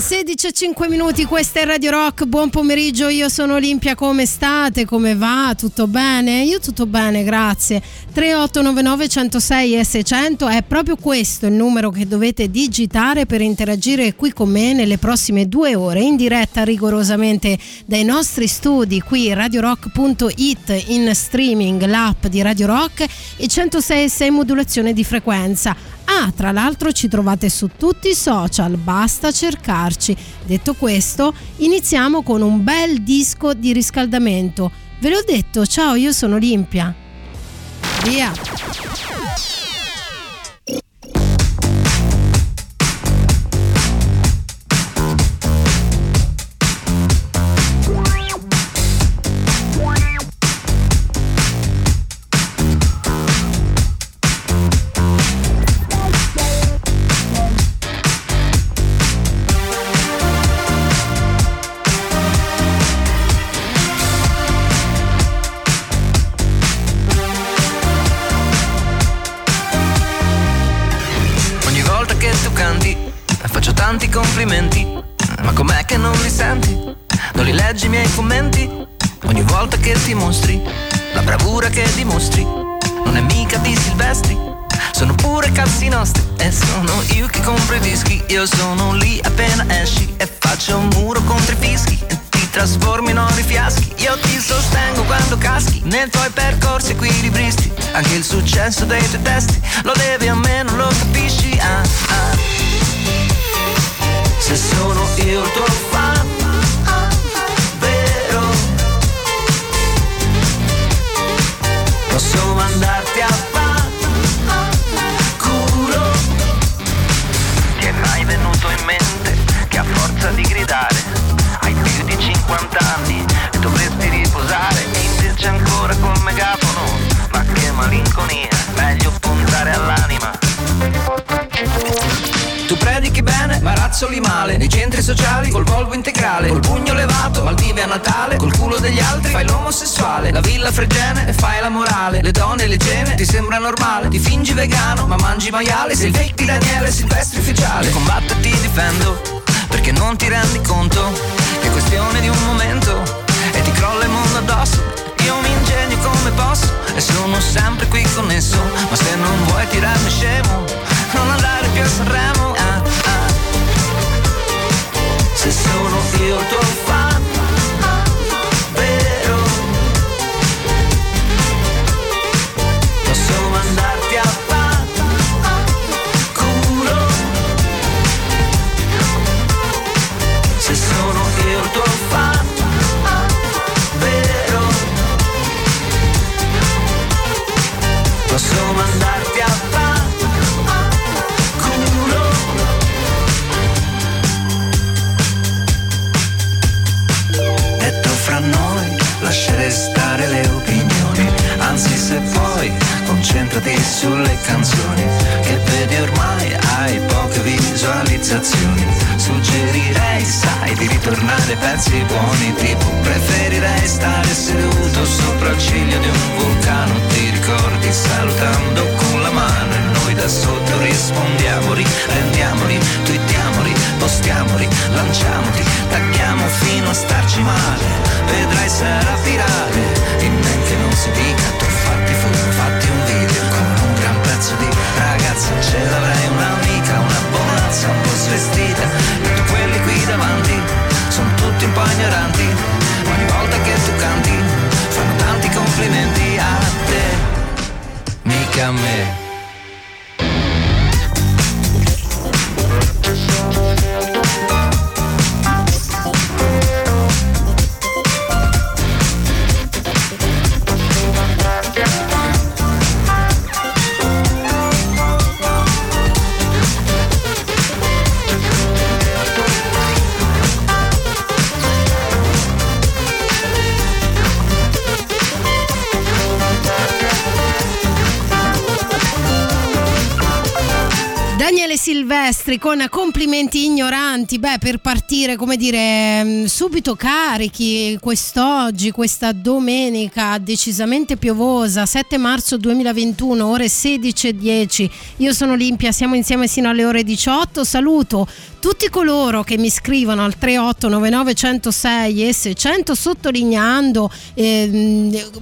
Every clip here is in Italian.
16 e 5 minuti, questa è Radio Rock, buon pomeriggio, io sono Olimpia, come state? Come va? Tutto bene? Io tutto bene, grazie. 3899 106 e 600 è proprio questo il numero che dovete digitare per interagire qui con me nelle prossime due ore in diretta rigorosamente dai nostri studi qui radiorock.it in streaming l'app di Radio Rock e 106 e 6 modulazione di frequenza. Ah, tra l'altro ci trovate su tutti i social, basta cercarci. Detto questo, iniziamo con un bel disco di riscaldamento. Ve l'ho detto, ciao, io sono Olimpia. Via! Complimenti Ma com'è che non li senti? Non li leggi i miei commenti? Ogni volta che ti mostri La bravura che dimostri Non è mica di Silvestri Sono pure cazzi nostri E sono io che compro i dischi Io sono lì appena esci E faccio un muro contro i fischi E ti trasformi in ori fiaschi Io ti sostengo quando caschi Nei tuoi percorsi equilibristi Anche il successo dei tuoi testi Lo devi a me, non lo capisci ah, ah. Se sono io il tuo fan. Vero. Posso mandarti a culo Ti è mai venuto in mente Che a forza di gridare Hai più di 50 anni E dovresti riposare? E invece ancora col megafono Ma che malinconia Meglio puntare all'anima tu predichi bene, ma razzoli male. Nei centri sociali, col Volvo integrale. Col pugno levato, Maldive a Natale. Col culo degli altri, fai l'omosessuale. La villa fregene e fai la morale. Le donne le gene, ti sembra normale. Ti fingi vegano, ma mangi maiale. Sei il fake Daniele Silvestri ufficiale. Combatto e ti difendo Perché non ti rendi conto Che è questione di un momento. E ti crolla il mondo addosso. Io mi ingegno come posso E sono sempre qui connesso Ma se non vuoi tirarmi scemo Non andare più a Sanremo ah, ah. Se sono io il tuo fan Silvestri con complimenti ignoranti. Beh, per partire, come dire, subito carichi quest'oggi, questa domenica decisamente piovosa, 7 marzo 2021, ore 16.10. Io sono Olimpia, siamo insieme sino alle ore 18. Saluto tutti coloro che mi scrivono al 3899 106 e 600 sottolineando eh,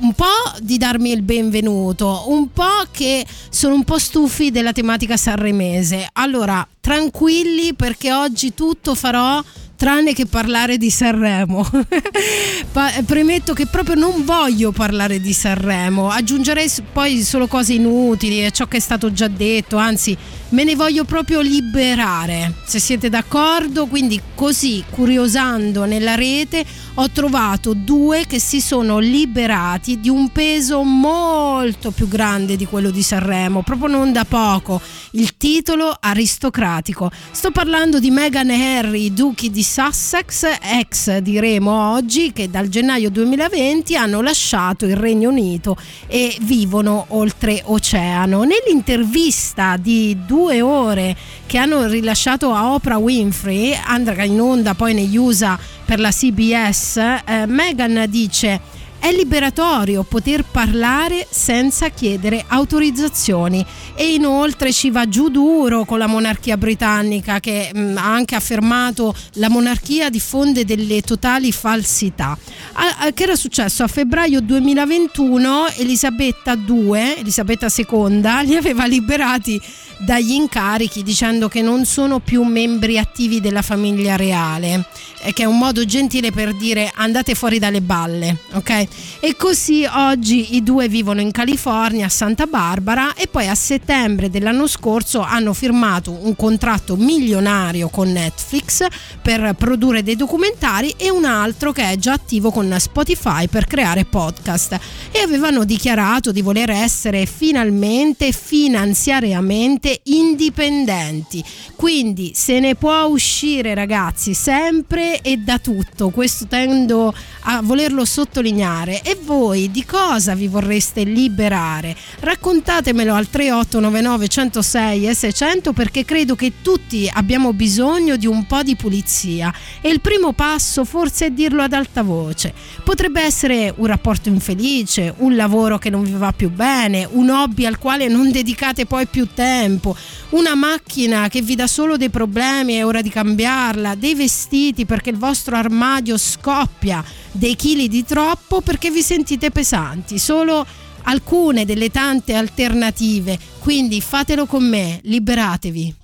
un po' di darmi il benvenuto, un po' che sono un po' stufi della tematica sanremese. Allora, tranquilli perché oggi tutto farò tranne che parlare di Sanremo. Premetto che proprio non voglio parlare di Sanremo, aggiungerei poi solo cose inutili e ciò che è stato già detto, anzi me ne voglio proprio liberare, se siete d'accordo, quindi così curiosando nella rete ho trovato due che si sono liberati di un peso molto più grande di quello di Sanremo, proprio non da poco, il titolo aristocratico. Sto parlando di Meghan e Harry, duchi di Sussex, ex diremo oggi, che dal gennaio 2020 hanno lasciato il Regno Unito e vivono oltre oceano. Nell'intervista di due ore che hanno rilasciato a Oprah Winfrey, andrà in onda poi negli USA per la CBS, eh, Meghan dice è liberatorio poter parlare senza chiedere autorizzazioni e inoltre ci va giù duro con la monarchia britannica che mh, mm, ha anche affermato la monarchia diffonde delle totali falsità. A, a, che era successo? A febbraio 2021 Elisabetta II, Elisabetta II, li aveva liberati dagli incarichi dicendo che non sono più membri attivi della famiglia reale, che è un modo gentile per dire andate fuori dalle balle, ok? E così oggi i due vivono in California, a Santa Barbara e poi a settembre dell'anno scorso hanno firmato un contratto milionario con Netflix per produrre dei documentari e un altro che è già attivo con Spotify per creare podcast e avevano dichiarato di voler essere finalmente finanziariamente indipendenti. Quindi se ne può uscire ragazzi sempre e da tutto, questo tendo a volerlo sottolineare. E voi di cosa vi vorreste liberare? Raccontatemelo al 3899 106 e 600 perché credo che tutti abbiamo bisogno di un po' di pulizia e il primo passo forse è dirlo ad alta voce. Potrebbe essere un rapporto infelice, un lavoro che non vi va più bene, un hobby al quale non dedicate poi più tempo, una macchina che vi dà solo dei problemi, è ora di cambiarla, dei vestiti perché il vostro armadio scoppia, dei chili di troppo perché vi sentite pesanti, solo alcune delle tante alternative, quindi fatelo con me, liberatevi.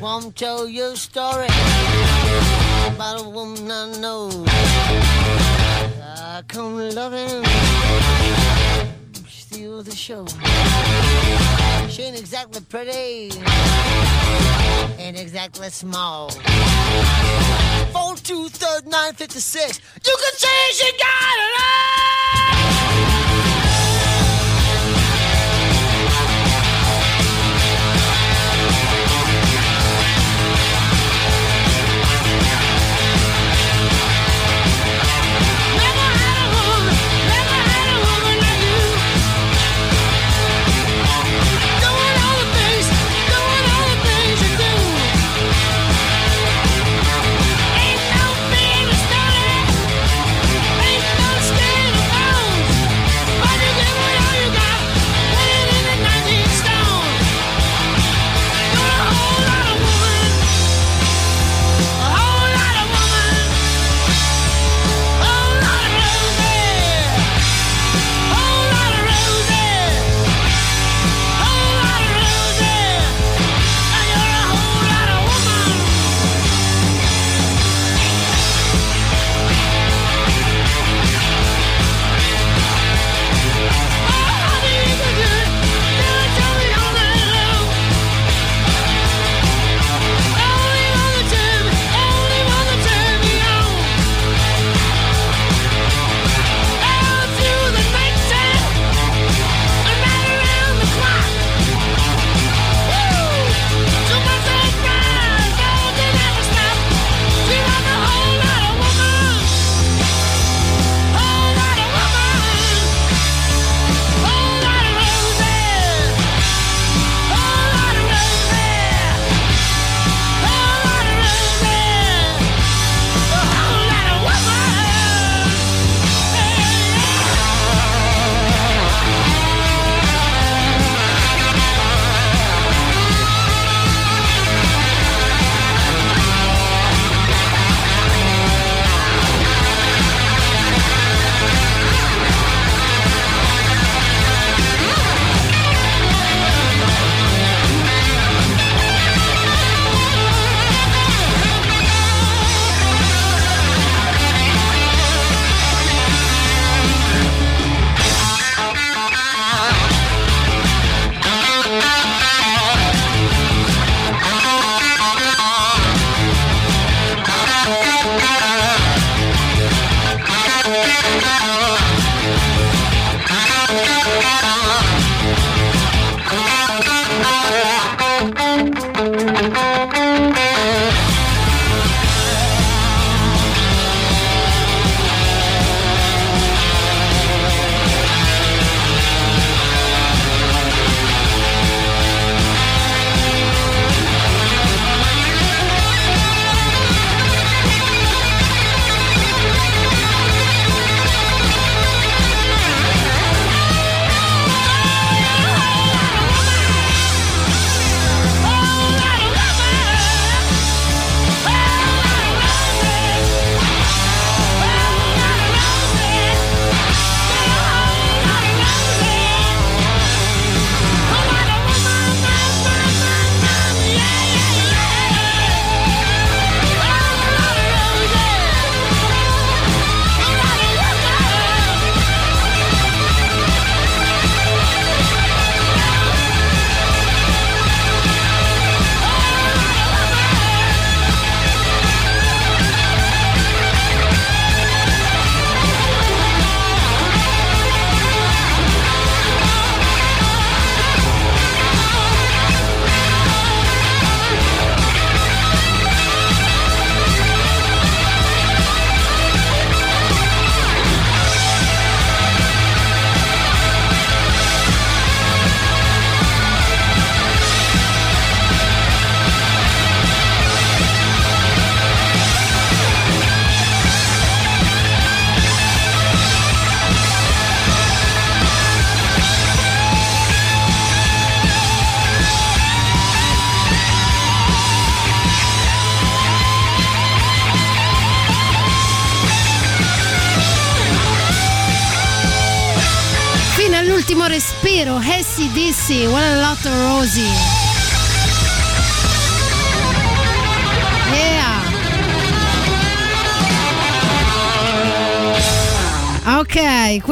Won't tell you a story about a woman I know. I come loving, steal the show. She ain't exactly pretty, ain't exactly small. Four two third nine fifty six. You can say she got it all.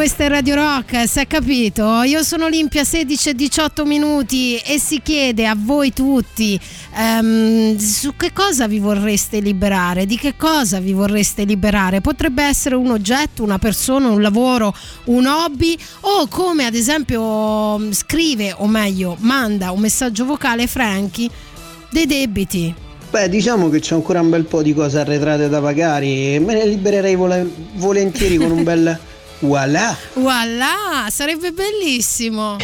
Questa è Radio Rock, si è capito? Io sono Olimpia 16 e 18 minuti e si chiede a voi tutti um, su che cosa vi vorreste liberare, di che cosa vi vorreste liberare. Potrebbe essere un oggetto, una persona, un lavoro, un hobby o come ad esempio scrive o meglio manda un messaggio vocale Franchi dei debiti. Beh, diciamo che c'è ancora un bel po' di cose arretrate da pagare e me ne libererei vol- volentieri con un bel Voilà! Voilà! Sarebbe bellissimo!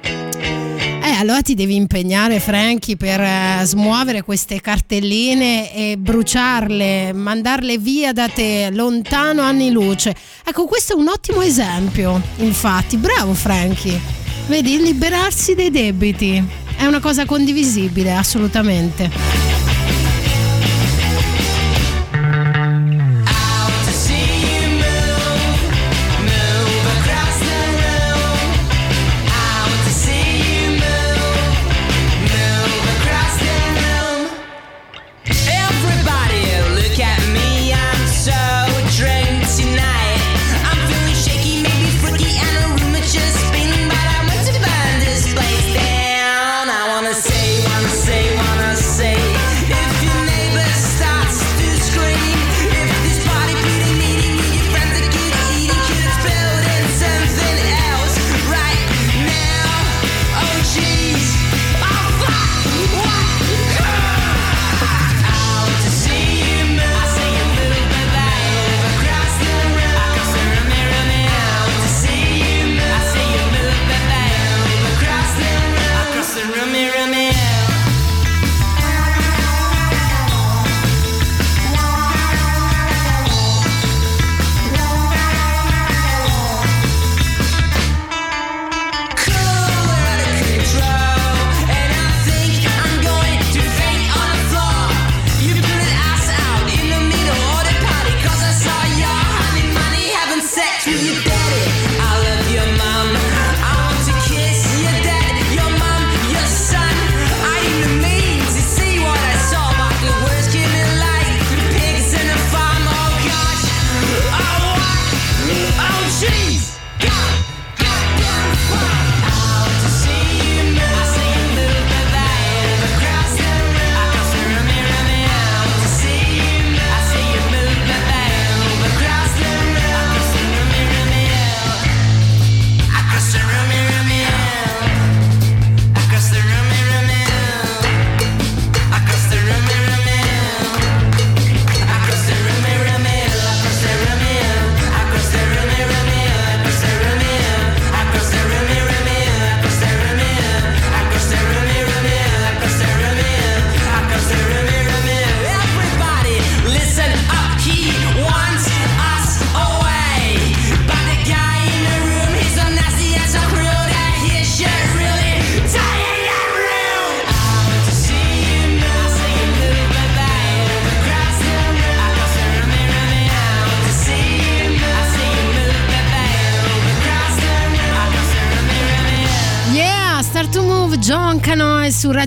Eh, allora ti devi impegnare, Franchi, per eh, smuovere queste cartelline e bruciarle, mandarle via da te, lontano anni luce. Ecco, questo è un ottimo esempio, infatti. Bravo, Franchi. Vedi, liberarsi dei debiti è una cosa condivisibile, assolutamente.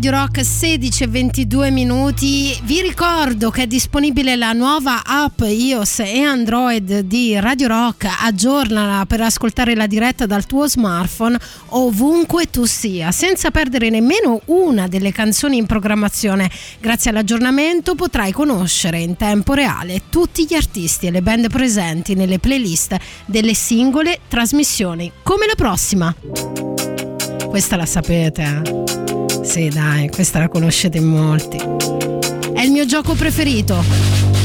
Radio Rock 16 e 22 minuti. Vi ricordo che è disponibile la nuova app iOS e Android di Radio Rock. Aggiornala per ascoltare la diretta dal tuo smartphone ovunque tu sia, senza perdere nemmeno una delle canzoni in programmazione. Grazie all'aggiornamento potrai conoscere in tempo reale tutti gli artisti e le band presenti nelle playlist delle singole trasmissioni. Come la prossima. Questa la sapete, eh? Sì, dai, questa la conoscete in molti. È il mio gioco preferito.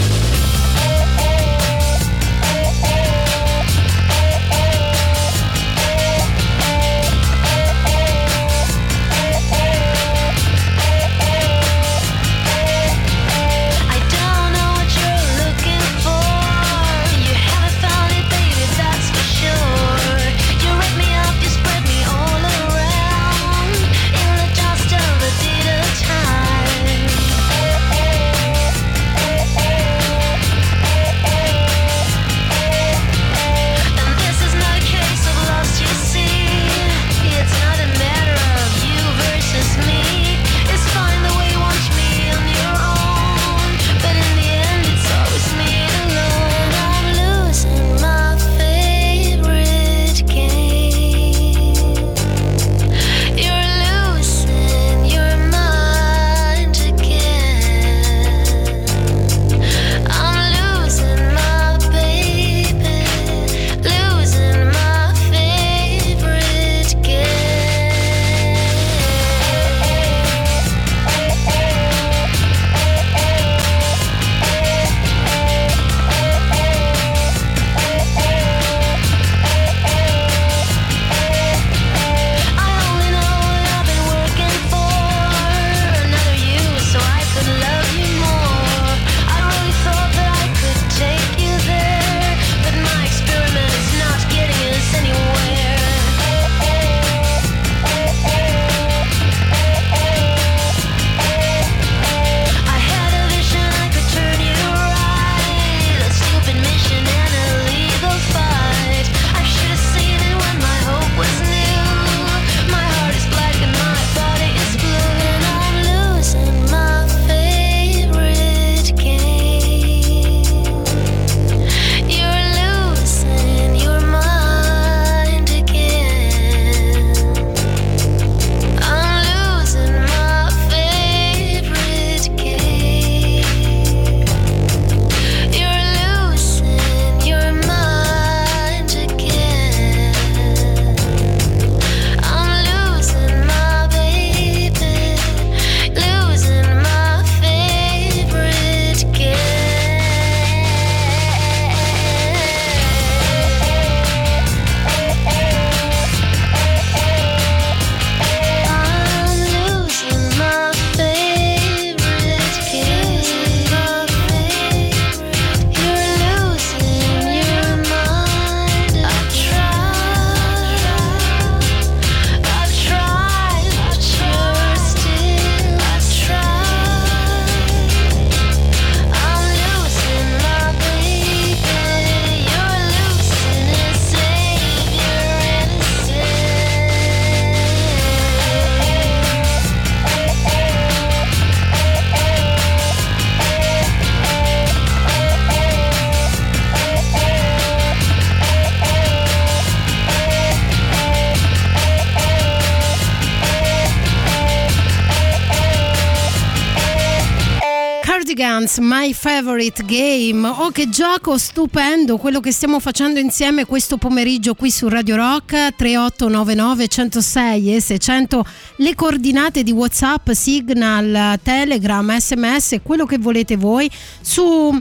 Cardigans, My Favorite Game. Oh, che gioco stupendo quello che stiamo facendo insieme questo pomeriggio qui su Radio Rock 3899 106 e 600 le coordinate di WhatsApp, Signal, Telegram, SMS, quello che volete voi su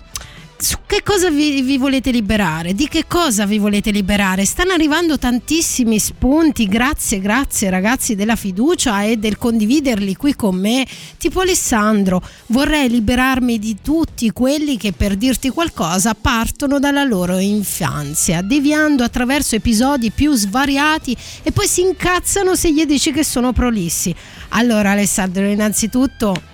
su che cosa vi, vi, volete liberare? Di che cosa vi volete liberare? Stanno arrivando tantissimi spunti, grazie, grazie ragazzi della fiducia e del condividerli qui con me. Tipo Alessandro, vorrei liberarmi di tutti quelli che per dirti qualcosa partono dalla loro infanzia, deviando attraverso episodi più svariati e poi si incazzano se gli dici che sono prolissi. Allora Alessandro, innanzitutto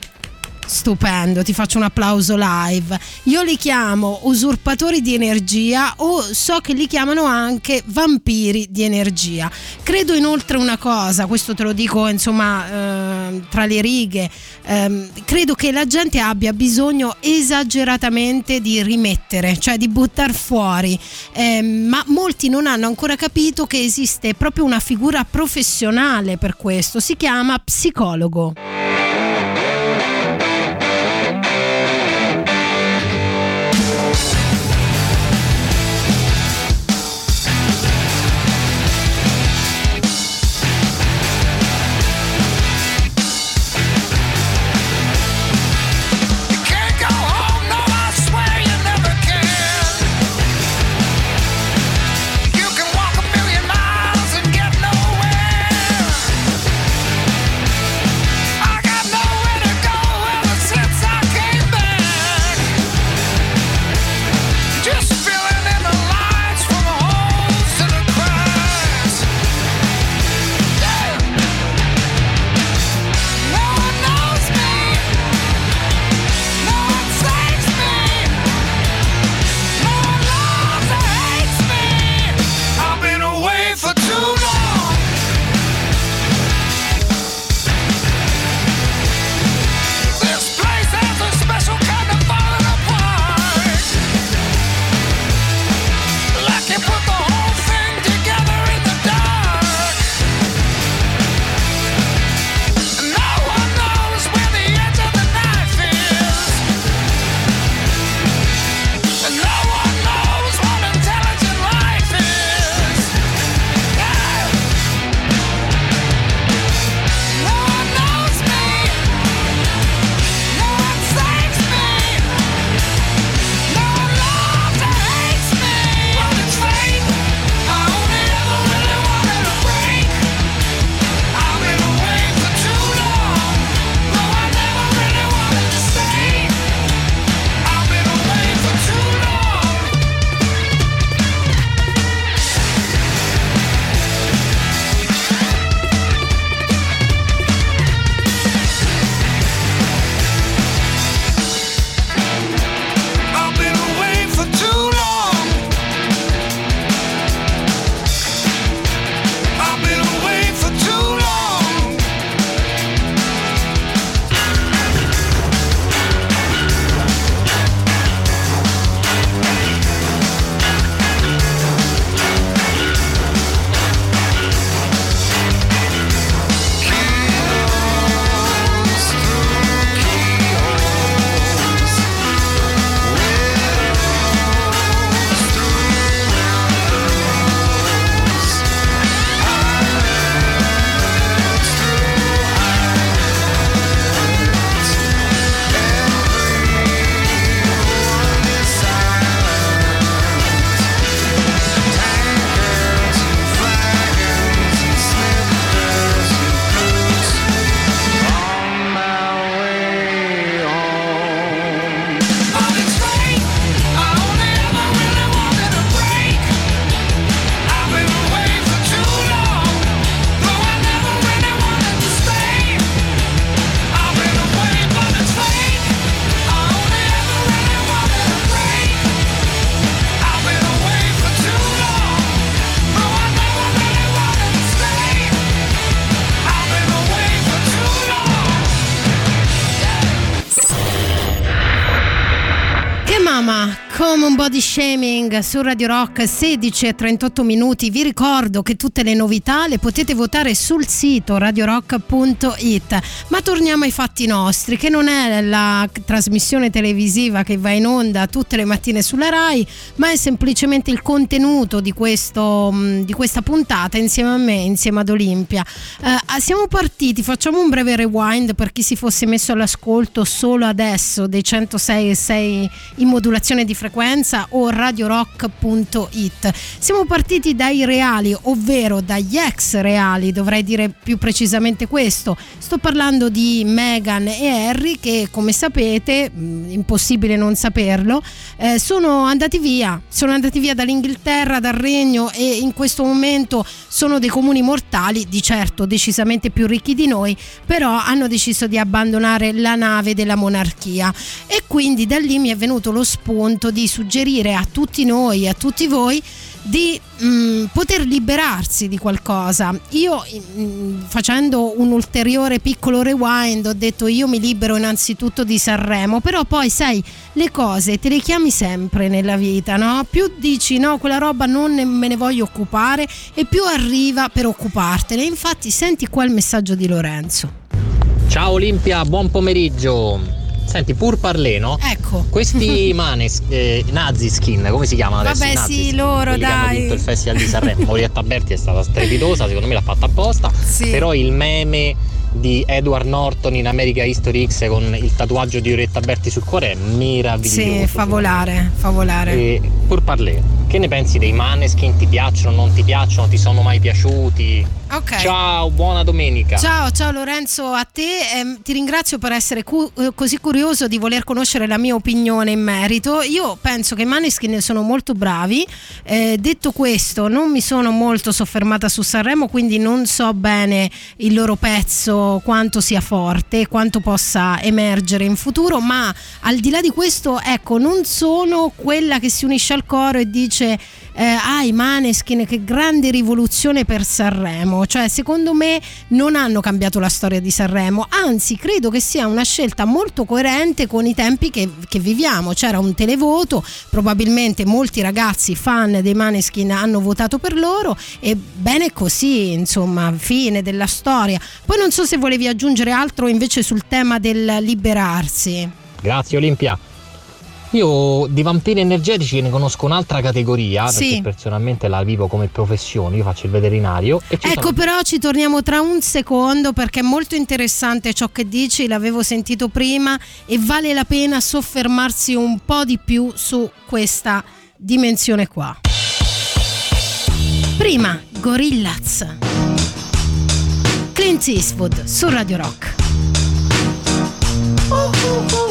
Stupendo, ti faccio un applauso live. Io li chiamo usurpatori di energia o so che li chiamano anche vampiri di energia. Credo inoltre una cosa, questo te lo dico insomma eh, tra le righe, eh, credo che la gente abbia bisogno esageratamente di rimettere, cioè di buttare fuori, eh, ma molti non hanno ancora capito che esiste proprio una figura professionale per questo, si chiama psicologo. Cheme shaming su Radio Rock 16 e 38 minuti. Vi ricordo che tutte le novità le potete votare sul sito radiorock.it. Ma torniamo ai fatti nostri, che non è la trasmissione televisiva che va in onda tutte le mattine sulla Rai, ma è semplicemente il contenuto di, questo, mm, di questa puntata insieme a me, insieme ad Olimpia. Eh, siamo partiti, facciamo un breve rewind per chi si fosse messo all'ascolto solo adesso dei 106 e 6 in modulazione di frequenza o radiorock.it. Siamo partiti dai reali, ovvero dagli ex reali, dovrei dire più precisamente questo. Sto parlando di Meghan e Harry che come sapete, mm, impossibile non saperlo, eh, sono andati via, sono andati via dall'Inghilterra, dal regno e in questo momento sono dei comuni mortali, di certo decisamente più ricchi di noi, però hanno deciso di abbandonare la nave della monarchia e quindi da lì mi è venuto lo spunto di suggerire a tutti noi, a tutti voi, di mh, mm, poter liberarsi di qualcosa. Io mh, mm, facendo un ulteriore piccolo rewind ho detto io mi libero innanzitutto di Sanremo, però poi sai le cose te le chiami sempre nella vita, no? Più dici no, quella roba non me ne voglio occupare e più arriva per occupartene. Infatti senti qua il messaggio di Lorenzo. Ciao Olimpia, buon pomeriggio. Senti, pur parlé, no? Ecco. Questi manes, eh, nazi skin, come si chiamano adesso? Vabbè, nazi sì, skin, loro, dai. Hanno vinto il festival di Sanremo. Morietta Berti è stata strepitosa, secondo me l'ha fatta apposta. Sì. Però il meme di Edward Norton in America History X con il tatuaggio di Orietta Berti sul cuore è meraviglioso. Sì, favolare, favolare. E pur parlé, che ne pensi dei maneskin? Ti piacciono, non ti piacciono, ti sono mai piaciuti? Ok. Ciao, buona domenica. Ciao, ciao Lorenzo, a te eh, ti ringrazio per essere cu- eh, così curioso di voler conoscere la mia opinione in merito. Io penso che i Maneskin sono molto bravi. Eh, detto questo, non mi sono molto soffermata su Sanremo, quindi non so bene il loro pezzo quanto sia forte, quanto possa emergere in futuro, ma al di là di questo, ecco, non sono quella che si unisce al coro e dice eh, ah i Maneskin che grande rivoluzione per Sanremo cioè secondo me non hanno cambiato la storia di Sanremo. Anzi credo che sia una scelta molto coerente con i tempi che, che viviamo. C'era un televoto probabilmente molti ragazzi fan dei Maneskin hanno votato per loro e bene così insomma fine della storia. Poi non so se volevi aggiungere altro invece sul tema del liberarsi. Grazie Olimpia. Io di vampiri energetici ne conosco un'altra categoria, Sì. perché personalmente la vivo come professione, io faccio il veterinario. Ecco, sono- però ci torniamo tra un secondo perché è molto interessante ciò che dici, l'avevo sentito prima e vale la pena soffermarsi un po' di più su questa dimensione qua. Prima, Gorillaz. Clint Eastwood su Radio Rock. I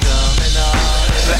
The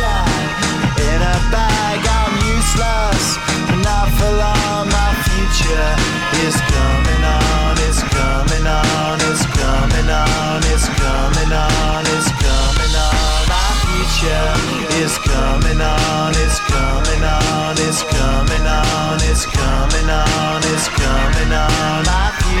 In a bag. I'm useless, not for long. My future is coming on. It's coming on. It's coming on. It's coming on. It's coming on. My future is coming on. It's coming on. It's coming on. It's coming on. It's coming on.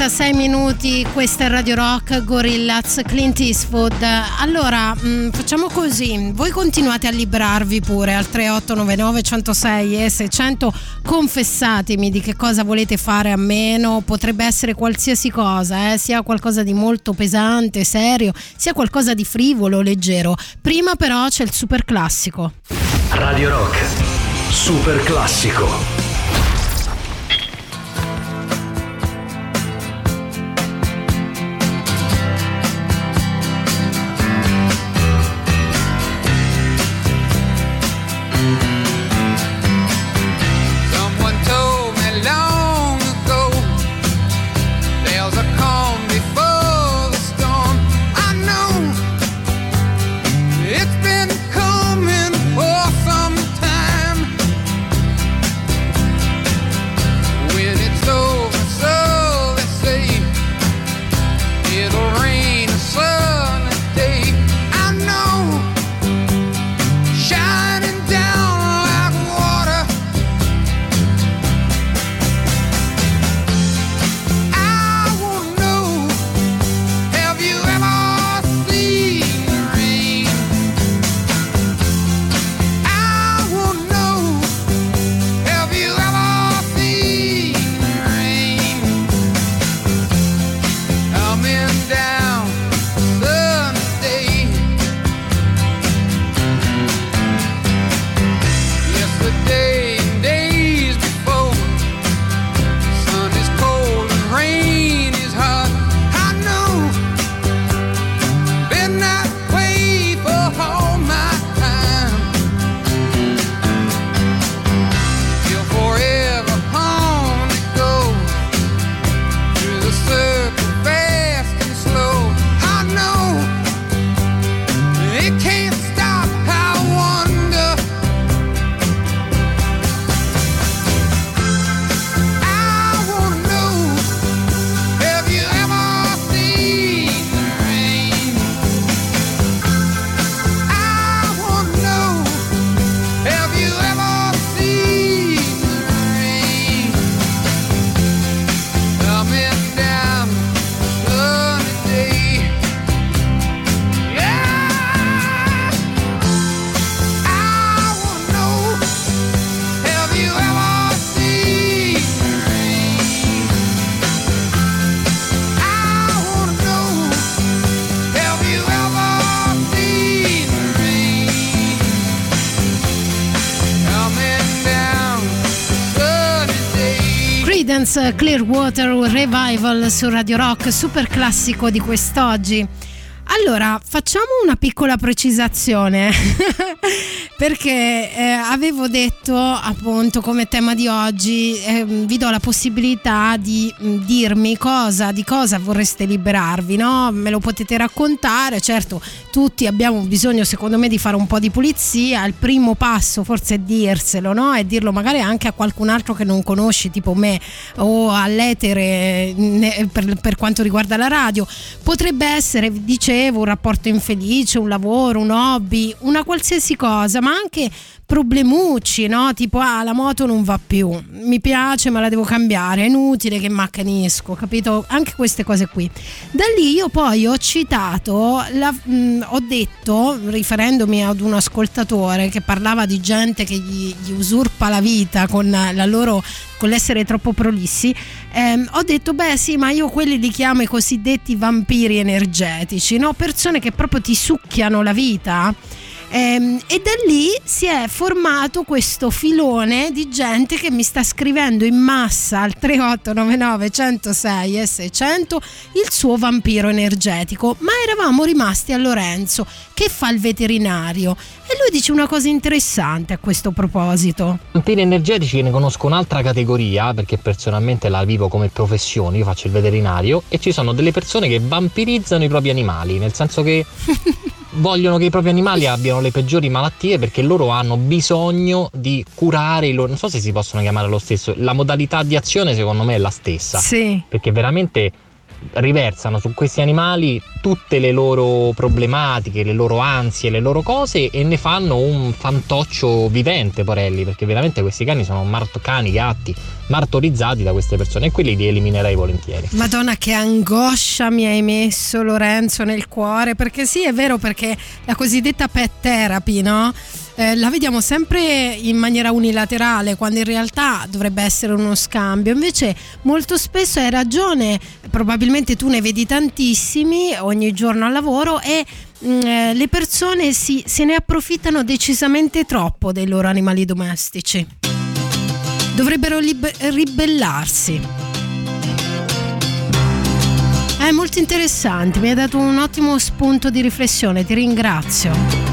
46 minuti, questa è Radio Rock, Gorillaz, Clint Eastwood. Allora, mh, facciamo così, voi continuate a liberarvi pure al 3899 106 e 600, confessatemi di che cosa volete fare a meno, potrebbe essere qualsiasi cosa, eh, sia qualcosa di molto pesante, serio, sia qualcosa di frivolo, leggero. Prima però c'è il super classico. Radio Rock, super classico. Creedence Clearwater Revival su Radio Rock, super classico di quest'oggi. Allora, facciamo una piccola precisazione perché eh, avevo detto appunto come tema di oggi eh, vi do la possibilità di mh, dirmi cosa, di cosa vorreste liberarvi, no? Me lo potete raccontare, certo tutti abbiamo bisogno secondo me di fare un po' di pulizia, il primo passo forse è dirselo, no? E dirlo magari anche a qualcun altro che non conosci tipo me o all'etere ne- per, per quanto riguarda la radio, potrebbe essere, dicevo, un rapporto infelice, un lavoro, un hobby, una qualsiasi cosa, ma anche problemucci, no? Tipo, ah, la moto non va più, mi piace ma la devo cambiare, è inutile che maccanisco, capito? Anche queste cose qui. Da lì io poi ho citato, la- mh, ho detto, riferendomi ad un ascoltatore che parlava di gente che gli, gli usurpa la vita con la loro con l'essere troppo prolissi, ehm, ho detto, beh sì, ma io quelli li chiamo i cosiddetti vampiri energetici, no? persone che proprio ti succhiano la vita. Ehm, e da lì si è formato questo filone di gente che mi sta scrivendo in massa al 3899 106 e 600 il suo vampiro energetico. Ma eravamo rimasti a Lorenzo che fa il veterinario e lui dice una cosa interessante a questo proposito. Vampiri energetici ne conosco un'altra categoria perché personalmente la vivo come professione, io faccio il veterinario e ci sono delle persone che vampirizzano i propri animali, nel senso che vogliono che i propri animali abbiano le peggiori malattie perché loro hanno bisogno di curare i loro. Non so se si possono chiamare lo stesso. La modalità di azione, secondo me, è la stessa. Sì. Perché veramente riversano su questi animali tutte le loro problematiche, le loro ansie, le loro cose e ne fanno un fantoccio vivente, porelli, perché veramente questi cani sono mart- cani, gatti, martorizzati da queste persone e quelli li eliminerei volentieri. Madonna che angoscia mi hai messo Lorenzo nel cuore, perché sì è vero perché la cosiddetta pet therapy, no? Eh, la vediamo sempre in maniera unilaterale quando in realtà dovrebbe essere uno scambio. Invece molto spesso hai ragione probabilmente tu ne vedi tantissimi ogni giorno al lavoro e mm, eh, le persone si- se ne approfittano decisamente troppo dei loro animali domestici. Dovrebbero lib- ribellarsi. È molto interessante mi hai dato un ottimo spunto di riflessione ti ringrazio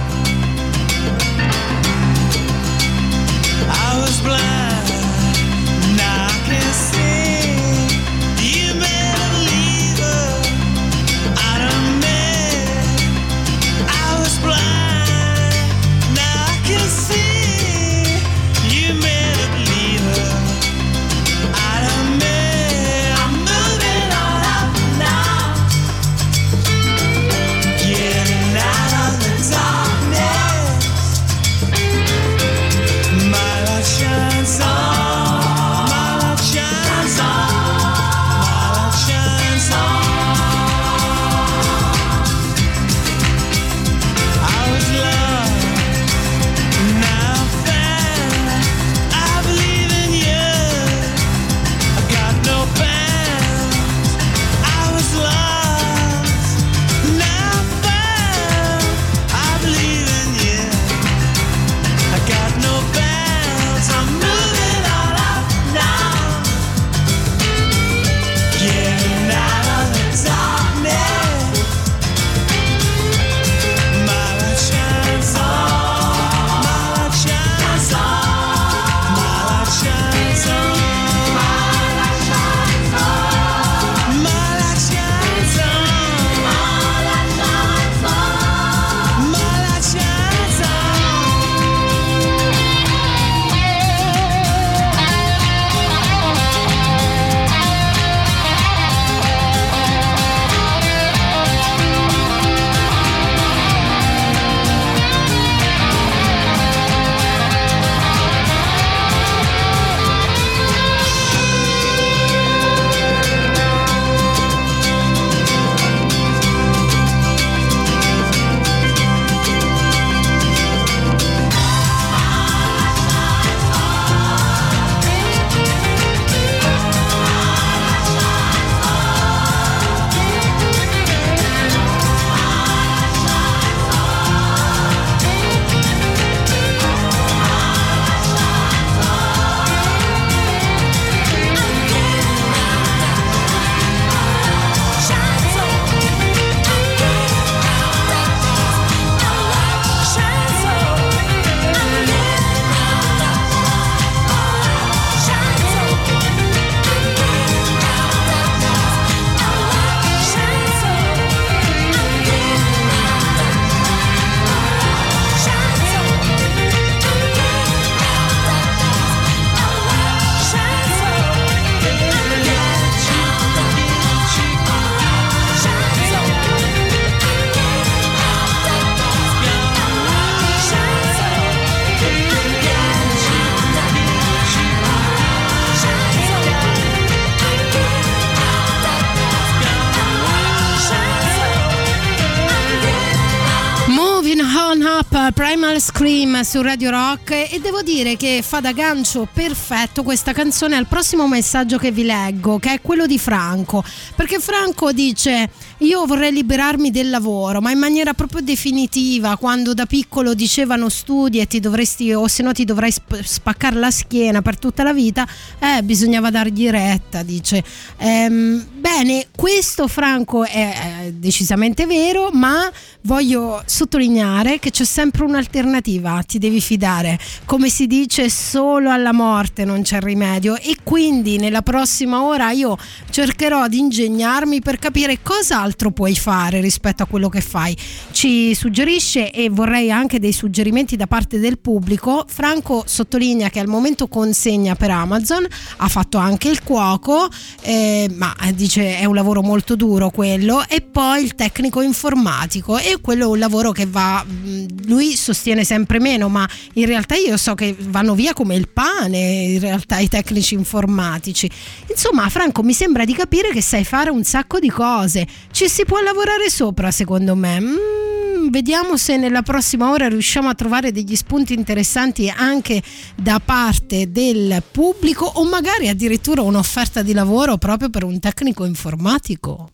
Primal Scream su Radio Rock e devo dire che fa da gancio perfetto questa canzone al prossimo messaggio che vi leggo, che è quello di Franco, perché Franco dice io vorrei liberarmi del lavoro, ma in maniera proprio definitiva, quando da piccolo dicevano studi e ti dovresti o se no ti dovrai sp- spaccare la schiena per tutta la vita, eh, bisognava dargli retta, dice. Ehm, bene, questo Franco è, è decisamente vero, ma voglio sottolineare che c'è sempre un'alternativa, ti devi fidare. Come si dice, solo alla morte non c'è rimedio e quindi nella prossima ora io cercherò di ingegnarmi per capire cosa altro puoi fare rispetto a quello che fai. Ci suggerisce e vorrei anche dei suggerimenti da parte del pubblico. Franco sottolinea che al momento consegna per Amazon, ha fatto anche il cuoco, eh, ma dice è un lavoro molto duro quello, e poi il tecnico informatico e quello è un lavoro che va, mh, lui sostiene sempre meno, ma in realtà io so che vanno via come il pane in realtà i tecnici informatici. Insomma, Franco, mi sembra di capire che sai fare un sacco di cose. Ci si può lavorare sopra, secondo me. Mm, vediamo se nella prossima ora riusciamo a trovare degli spunti interessanti anche da parte del pubblico o magari addirittura un'offerta di lavoro proprio per un tecnico informatico.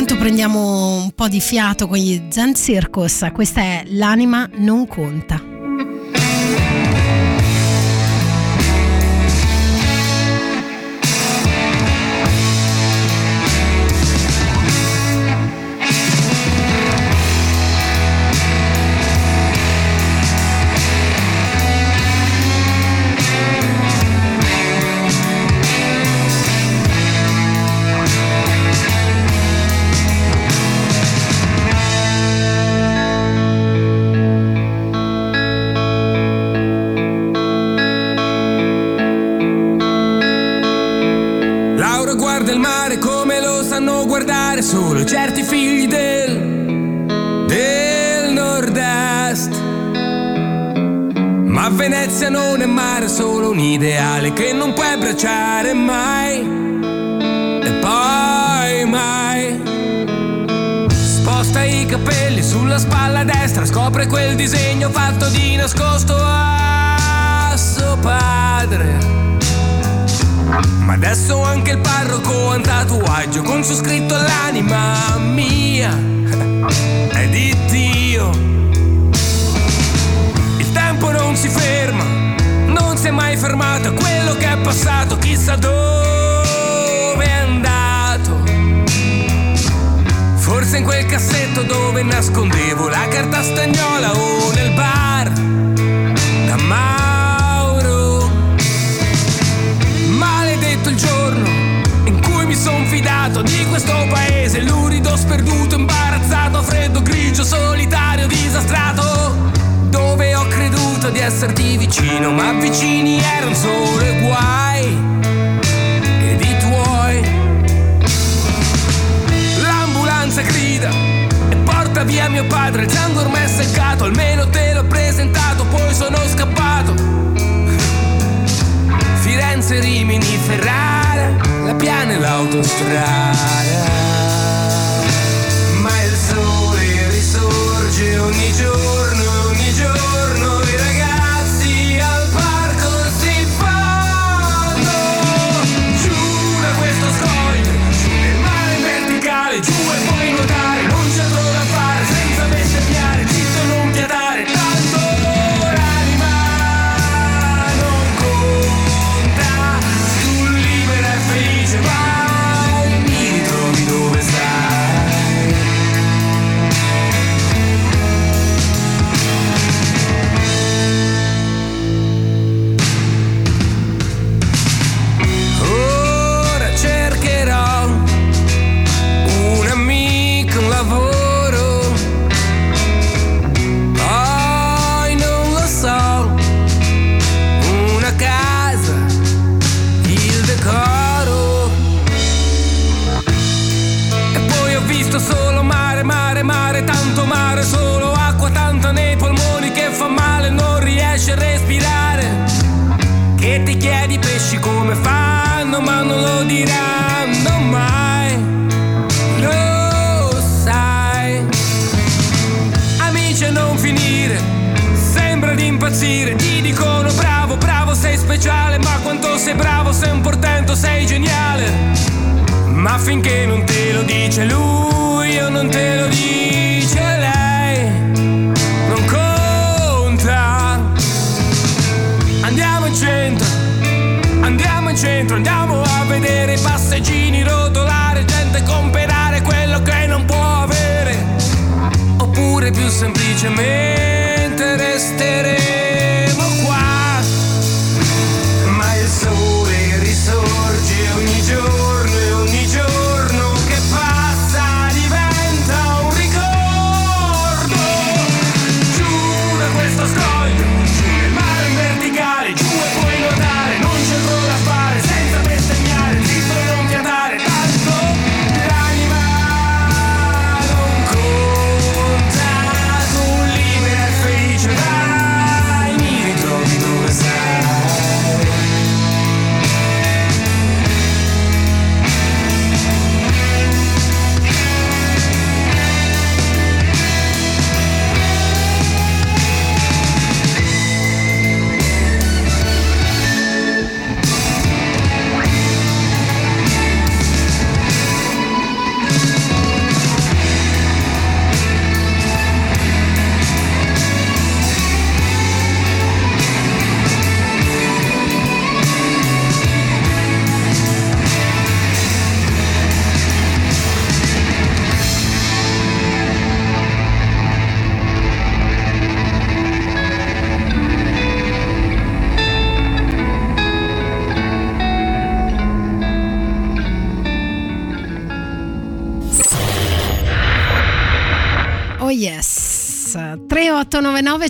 Intanto prendiamo un po' di fiato con gli Zen Circus. Questa è L'anima non conta.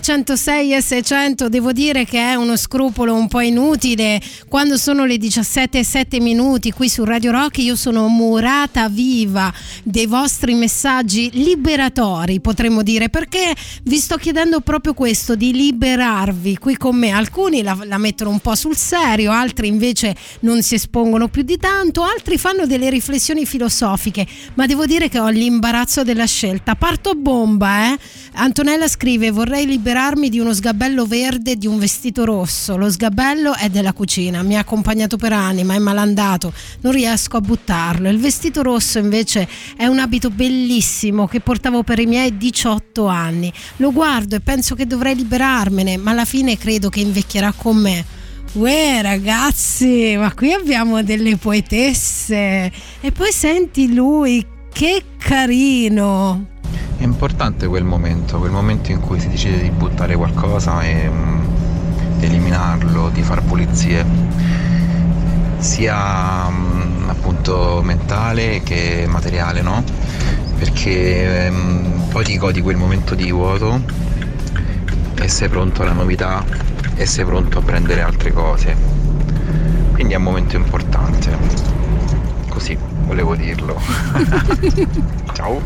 106 e 600 devo dire che è uno scrupolo un po' inutile quando sono le 17 e 7 minuti qui su Radio Rock io sono murata viva. Dei vostri messaggi liberatori potremmo dire perché vi sto chiedendo proprio questo di liberarvi. Qui con me alcuni la, la mettono un po' sul serio altri invece non si espongono più di tanto altri fanno delle riflessioni filosofiche. Ma devo dire che ho l'imbarazzo della scelta. Parto bomba eh. Antonella scrive vorrei liberarmi di uno sgabello verde e di un vestito rosso. Lo sgabello è della cucina mi ha accompagnato per anni ma è malandato non riesco a buttarlo. Il vestito rosso invece è un abito bellissimo che portavo per i miei 18 anni. Lo guardo e penso che dovrei liberarmene ma alla fine credo che invecchierà con me. Uè ragazzi, ma qui abbiamo delle poetesse. E poi senti lui, che carino. È importante quel momento, quel momento in cui si decide di buttare qualcosa e mm, di eliminarlo, di fare pulizie, sia mm, appunto mentale che materiale, no? Perché mm, poi ti godi quel momento di vuoto e sei pronto alla novità e sei pronto a prendere altre cose. Quindi è un momento importante. Così volevo dirlo. Ciao.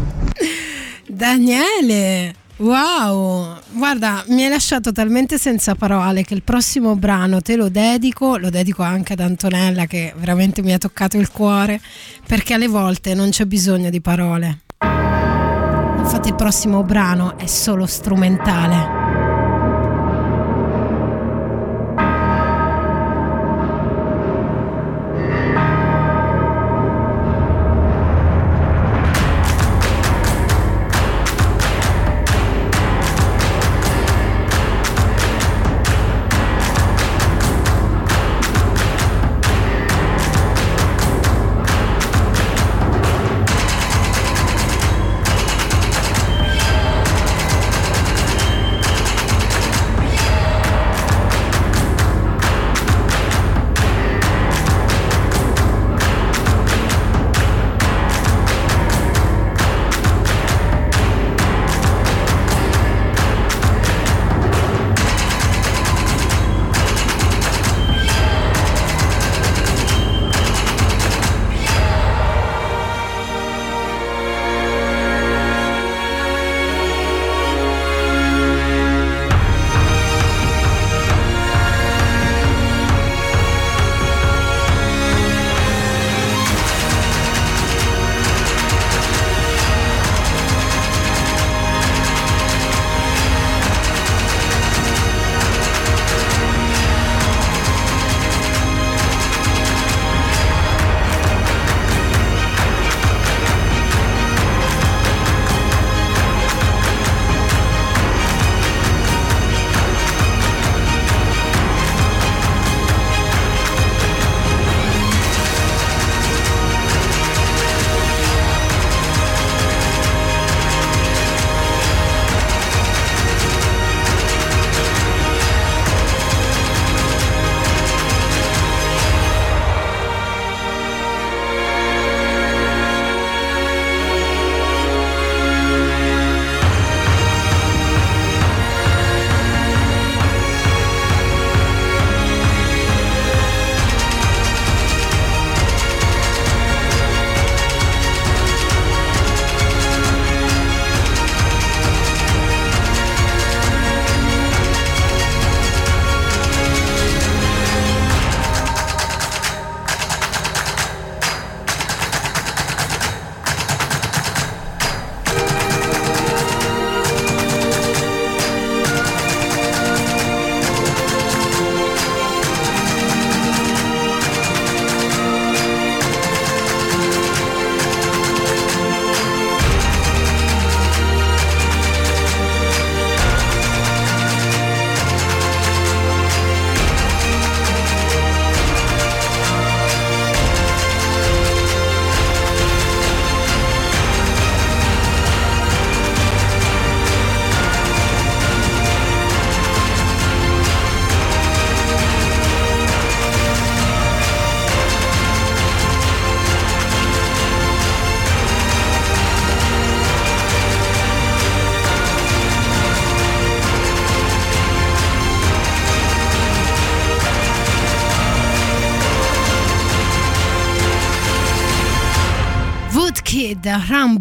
Daniele, wow, guarda, mi hai lasciato talmente senza parole che il prossimo brano te lo dedico, lo dedico anche ad Antonella che veramente mi ha toccato il cuore, perché alle volte non c'è bisogno di parole. Infatti il prossimo brano è solo strumentale.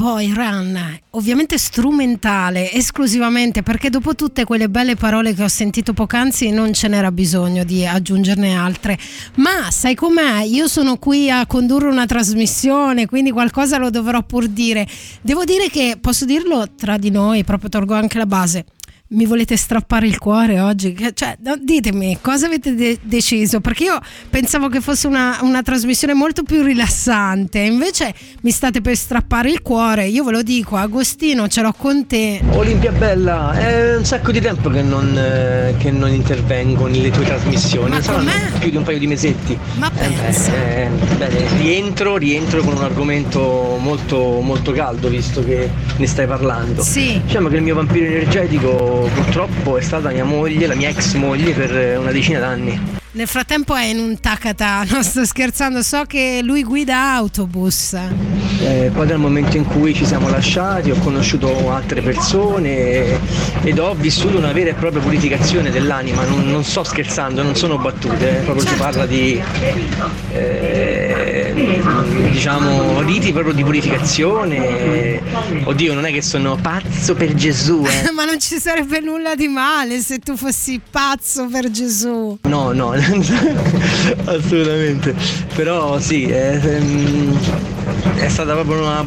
Boy Run, ovviamente strumentale, esclusivamente perché dopo tutte quelle belle parole che ho sentito poc'anzi non ce n'era bisogno di aggiungerne altre. Ma sai com'è? Io sono qui a condurre una trasmissione, quindi qualcosa lo dovrò pur dire. Devo dire che posso dirlo tra di noi, proprio tolgo anche la base. Mi volete strappare il cuore oggi? Cioè, ditemi cosa avete de- deciso? Perché io pensavo che fosse una, una trasmissione molto più rilassante, invece mi state per strappare il cuore. Io ve lo dico, Agostino, ce l'ho con te. Olimpia Bella, è un sacco di tempo che non, eh, che non intervengo nelle tue trasmissioni, saranno più di un paio di mesetti. Ma pensa. bene, rientro, rientro con un argomento molto, molto caldo visto che ne stai parlando. Sì. Diciamo che il mio vampiro energetico purtroppo è stata mia moglie, la mia ex moglie per eh, una decina d'anni. Nel frattempo è in un takata, non sto scherzando, so che lui guida autobus. Eh, poi dal momento in cui ci siamo lasciati ho conosciuto altre persone ed ho vissuto una vera e propria purificazione dell'anima, non, non sto scherzando, non sono battute, eh, proprio si parla di eh, diciamo riti proprio di purificazione. Oddio, non è che sono pazzo per Gesù, eh. Ma non ci sarebbe nulla di male se tu fossi pazzo per Gesù. No, no, assolutamente. Però sì, è, ehm, è stata proprio una.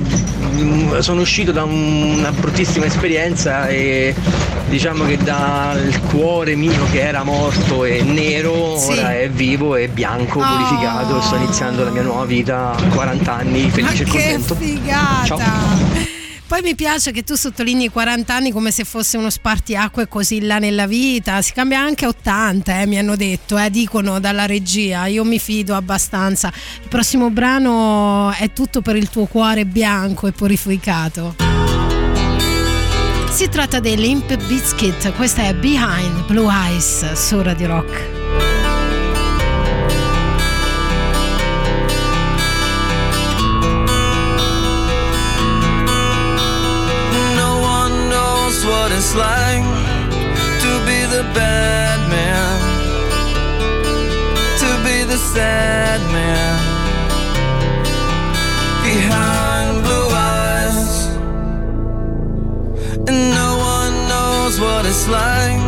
Sono uscito da una bruttissima esperienza e diciamo che dal cuore mio che era morto e nero Sì. ora è vivo e bianco, Oh. purificato e sto iniziando la mia nuova vita a 40 anni, felice e Ma che contento. figata! Ciao. Poi mi piace che tu sottolinei i 40 anni come se fosse uno spartiacque così là nella vita. Si cambia anche a 80, eh, mi hanno detto, eh, dicono dalla regia. Io mi fido abbastanza. Il prossimo brano è tutto per il tuo cuore bianco e purificato. Si tratta dei Limp Bizkit, questa è Behind Blue Eyes su Radio Rock. It's like to be the bad man, to be the sad man behind blue eyes. And no one knows what it's like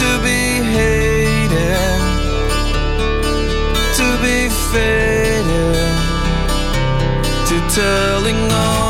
to be hated, to be faded, to telling lies.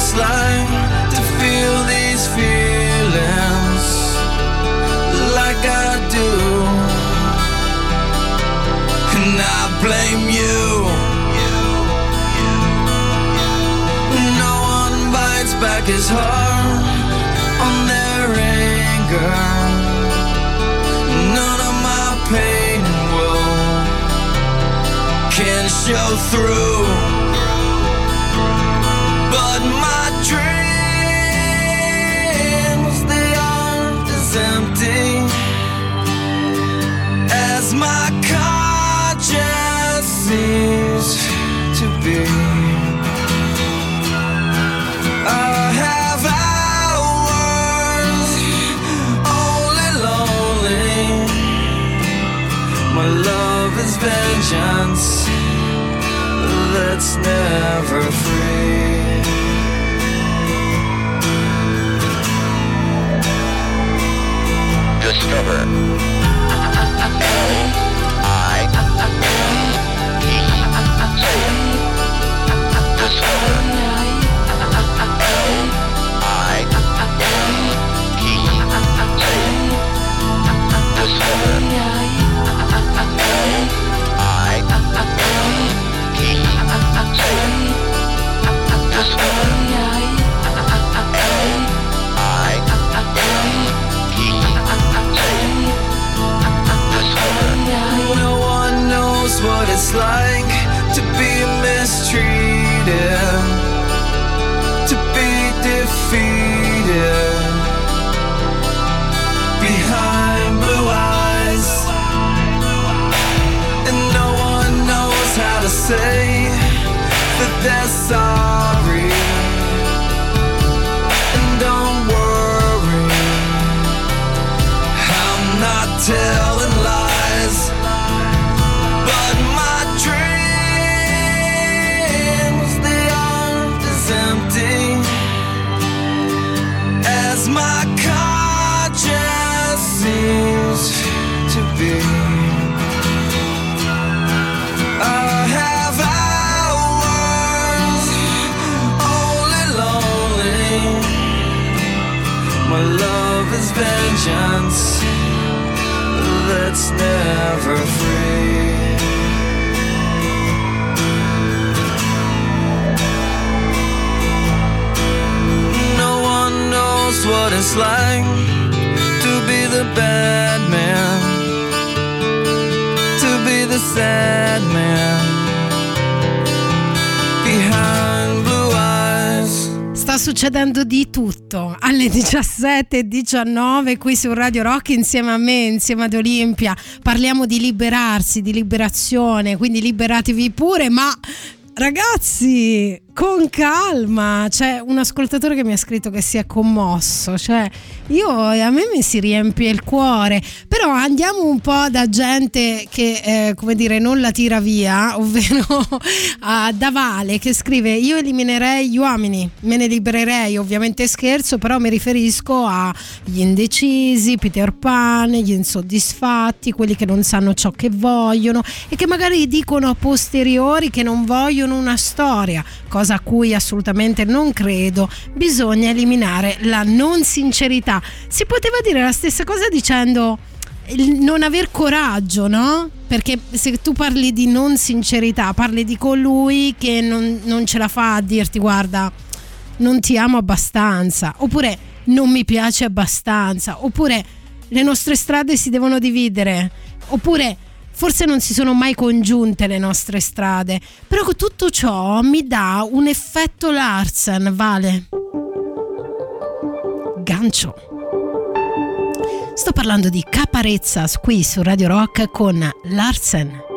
It's like to feel these feelings like I do. And I blame you. No one bites back his heart on their anger. None of my pain will can show through. Be. I have hours only lonely. My love is vengeance that's never free. Discover. It's like to be mistreated, to be defeated. Behind blue eyes, and no one knows how to say that they're vengeance that's never free. No one knows what it's like to be the bad man, to be the sad man succedendo di tutto alle 17.19 qui su Radio Rock insieme a me, insieme ad Olimpia. Parliamo di liberarsi, di liberazione, quindi liberatevi pure, ma ragazzi, con calma. C'è un ascoltatore che mi ha scritto che si è commosso, cioè io a me mi si riempie il cuore, però andiamo un po' da gente che eh, come dire non la tira via, ovvero a Davale che scrive io eliminerei gli uomini, me ne libererei, ovviamente scherzo, però mi riferisco agli indecisi, Peter Pan, gli insoddisfatti, quelli che non sanno ciò che vogliono e che magari dicono a posteriori che non vogliono una storia, cosa a cui assolutamente non credo, bisogna eliminare la non sincerità. Si poteva dire la stessa cosa dicendo il non aver coraggio, no? Perché se tu parli di non sincerità, parli di colui che non, non ce la fa a dirti guarda, non ti amo abbastanza, oppure non mi piace abbastanza, oppure le nostre strade si devono dividere, oppure forse non si sono mai congiunte le nostre strade, però tutto ciò mi dà un effetto Larsen, vale? Gancio. Sto parlando di Caparezza qui su Radio Rock con Larsen.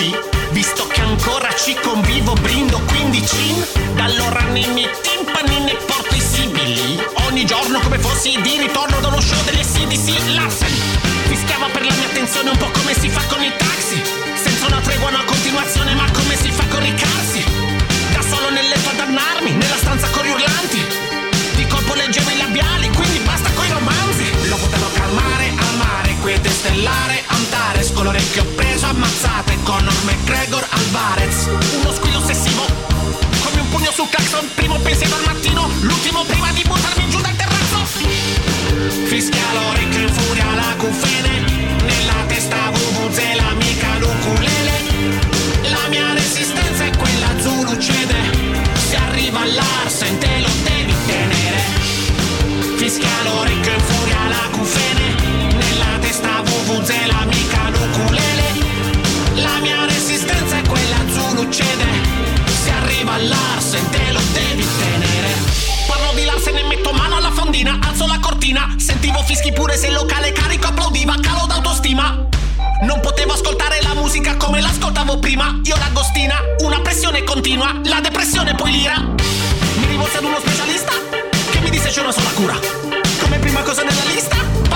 2015 Visto che ancora ci convivo brindo 15 Da allora nei miei timpani ne porto i sibili. Ogni giorno come fossi di ritorno da uno show delle CDC Larsen Fischiava per la mia attenzione un po' come si fa con i taxi l'orecchio preso, ammazzate Conor McGregor, Alvarez. Uno squillo ossessivo Come un pugno sul clacson Primo pensiero al mattino L'ultimo prima di buttarmi giù dal terrazzo. Fischia l'orecchio in furia la cufene Nella testa vuvuzela mica l'ukulele. La mia resistenza è quella Zulu cede. Se arriva all'Arsen te lo devi tenere. Fischia l'orecchio in furia la cufene Nella testa vuvuzela fischi pure se il locale carico applaudiva Calo d'autostima. Non potevo ascoltare la musica come l'ascoltavo prima. Io l'agostina, una pressione continua La depressione poi l'ira. Mi rivolsi ad uno specialista Che mi disse c'è una sola cura. Come prima cosa nella lista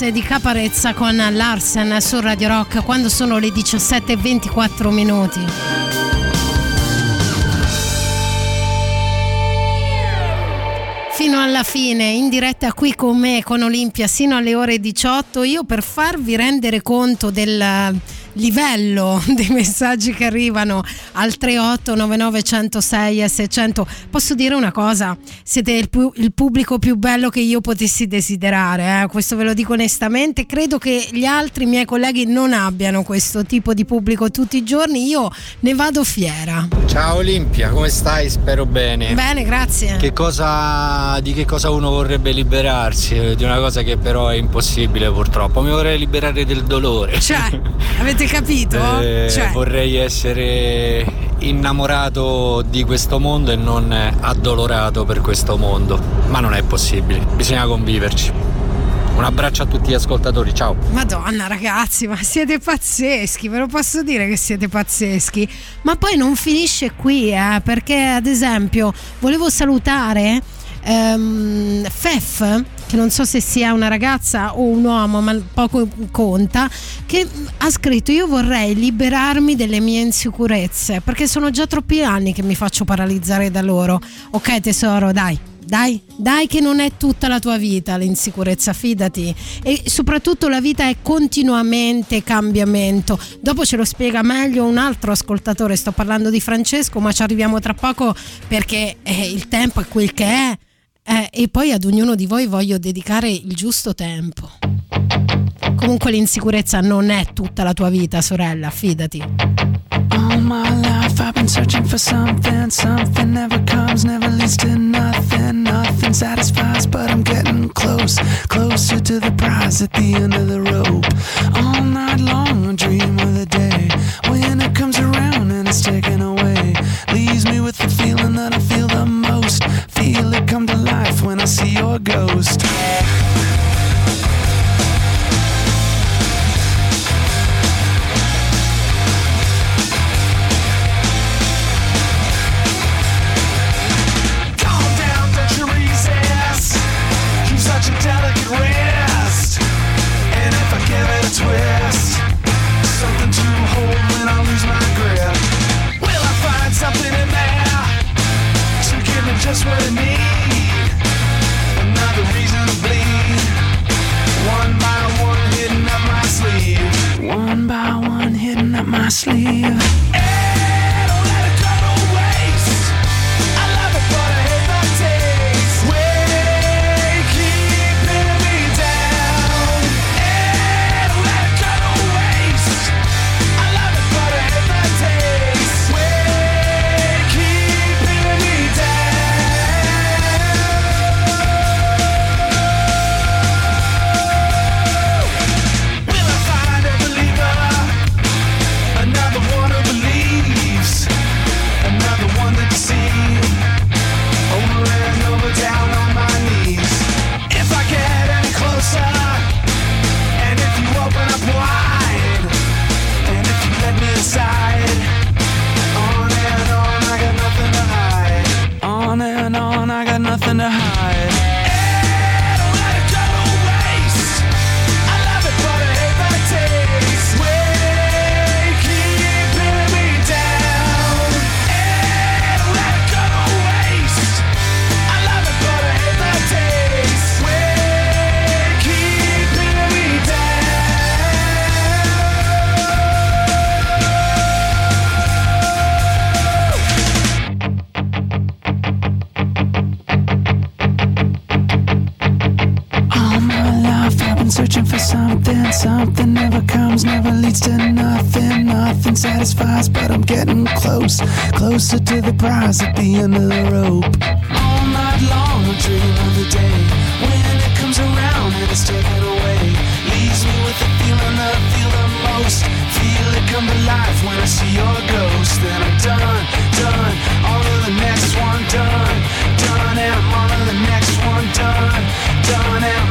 Di Caparezza con Larsen su Radio Rock quando sono le 17.24 minuti. Fino alla fine, in diretta qui con me, con Olimpia, sino alle ore 18, io per farvi rendere conto del livello dei messaggi che arrivano al 3899 106 e 600 posso dire una cosa siete il, pu- il pubblico più bello che io potessi desiderare eh? questo ve lo dico onestamente credo che gli altri miei colleghi non abbiano questo tipo di pubblico tutti i giorni io ne vado fiera Ciao Olimpia, come stai? Spero bene. bene grazie Che cosa, di che cosa uno vorrebbe liberarsi? Di una cosa che però è impossibile purtroppo. Mi vorrei liberare del dolore. cioè avete capito? Eh, Cioè, Vorrei essere innamorato di questo mondo e non addolorato per questo mondo. Ma non è possibile, bisogna conviverci. Un abbraccio a tutti gli ascoltatori, ciao. Madonna ragazzi, ma siete pazzeschi, ve lo posso dire che siete pazzeschi. Ma poi non finisce qui, eh, perché ad esempio volevo salutare ehm, Fef, che non so se sia una ragazza o un uomo, ma poco conta, che ha scritto io vorrei liberarmi delle mie insicurezze, perché sono già troppi anni che mi faccio paralizzare da loro. Ok tesoro, dai. Dai, dai che non è tutta la tua vita l'insicurezza, fidati. E soprattutto la vita è continuamente cambiamento. Dopo ce lo spiega meglio un altro ascoltatore, sto parlando di Francesco, ma ci arriviamo tra poco perché eh, il tempo è quel che è. Eh, e poi ad ognuno di voi voglio dedicare il giusto tempo. Comunque l'insicurezza non è tutta la tua vita, sorella, fidati. All my life I've been searching for something, something never comes, never leads to nothing, nothing satisfies, but I'm getting close, closer to the prize at the end of the rope. All night long I dream of the day when it comes around and it's taken away, feel it come to life when I see your ghost. Calm just what I need? Another reason to bleed. One by one, hidden up my sleeve. One by one, hidden up my sleeve. Getting closer to the prize at the end of the rope. All night long, I dream of the day when it comes around and it's taken away. Leaves me with the feeling that I feel the most. Feel it come to life when I see your ghost. Then I'm done, done. On to the next one, done, done. And I'm on to the next one, done, done. And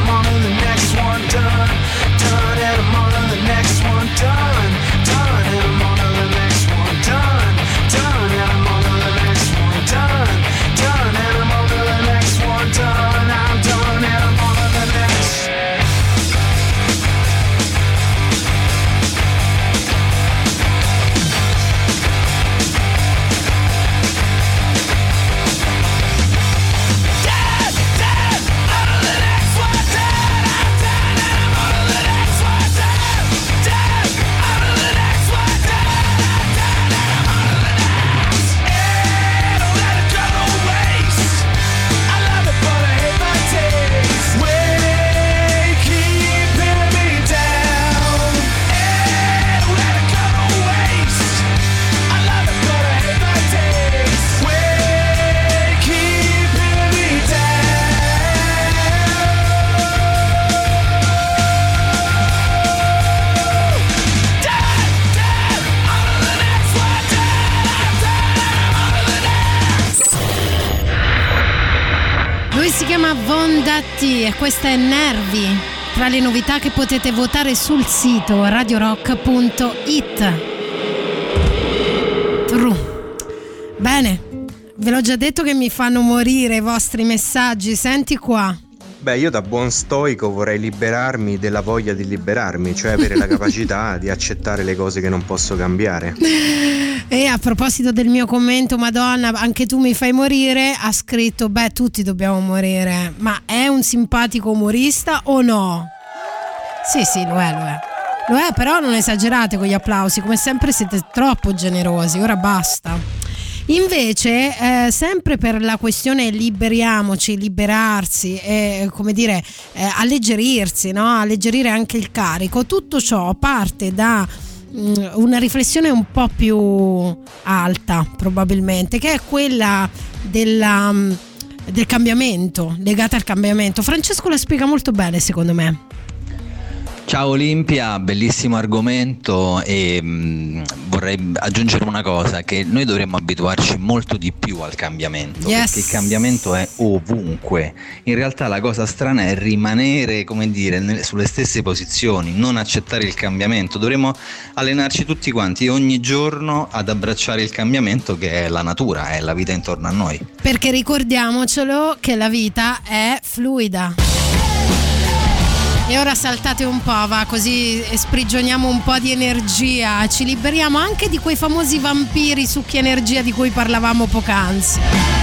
E questa è Nervi. Tra le novità che potete votare sul sito radiorock.it. True. Bene, ve l'ho già detto che mi fanno morire i vostri messaggi. Senti qua. Beh, io da buon stoico vorrei liberarmi della voglia di liberarmi, cioè avere la capacità di accettare le cose che non posso cambiare. E a proposito del mio commento, Madonna, anche tu mi fai morire, ha scritto, beh, tutti dobbiamo morire, ma è un simpatico umorista o no? Sì, sì, lo è, lo è. Lo è, però non esagerate con gli applausi, come sempre siete troppo generosi, ora basta. Invece, eh, sempre per la questione liberiamoci, liberarsi, e, come dire, eh, alleggerirsi, no? alleggerire anche il carico, tutto ciò parte da una riflessione un po' più alta, probabilmente, che è quella della, mm, del cambiamento, legata al cambiamento. Francesco la spiega molto bene, secondo me. Ciao Olimpia, bellissimo argomento e mh, vorrei aggiungere una cosa, che noi dovremmo abituarci molto di più al cambiamento, Yes. perché il cambiamento è ovunque. In realtà la cosa strana è rimanere, come dire, sulle stesse posizioni, non accettare il cambiamento. Dovremmo allenarci tutti quanti ogni giorno ad abbracciare il cambiamento che è la natura, è la vita intorno a noi. Perché ricordiamocelo che la vita è fluida. E ora saltate un po', va, così sprigioniamo un po' di energia, ci liberiamo anche di quei famosi vampiri succhi energia di cui parlavamo poc'anzi.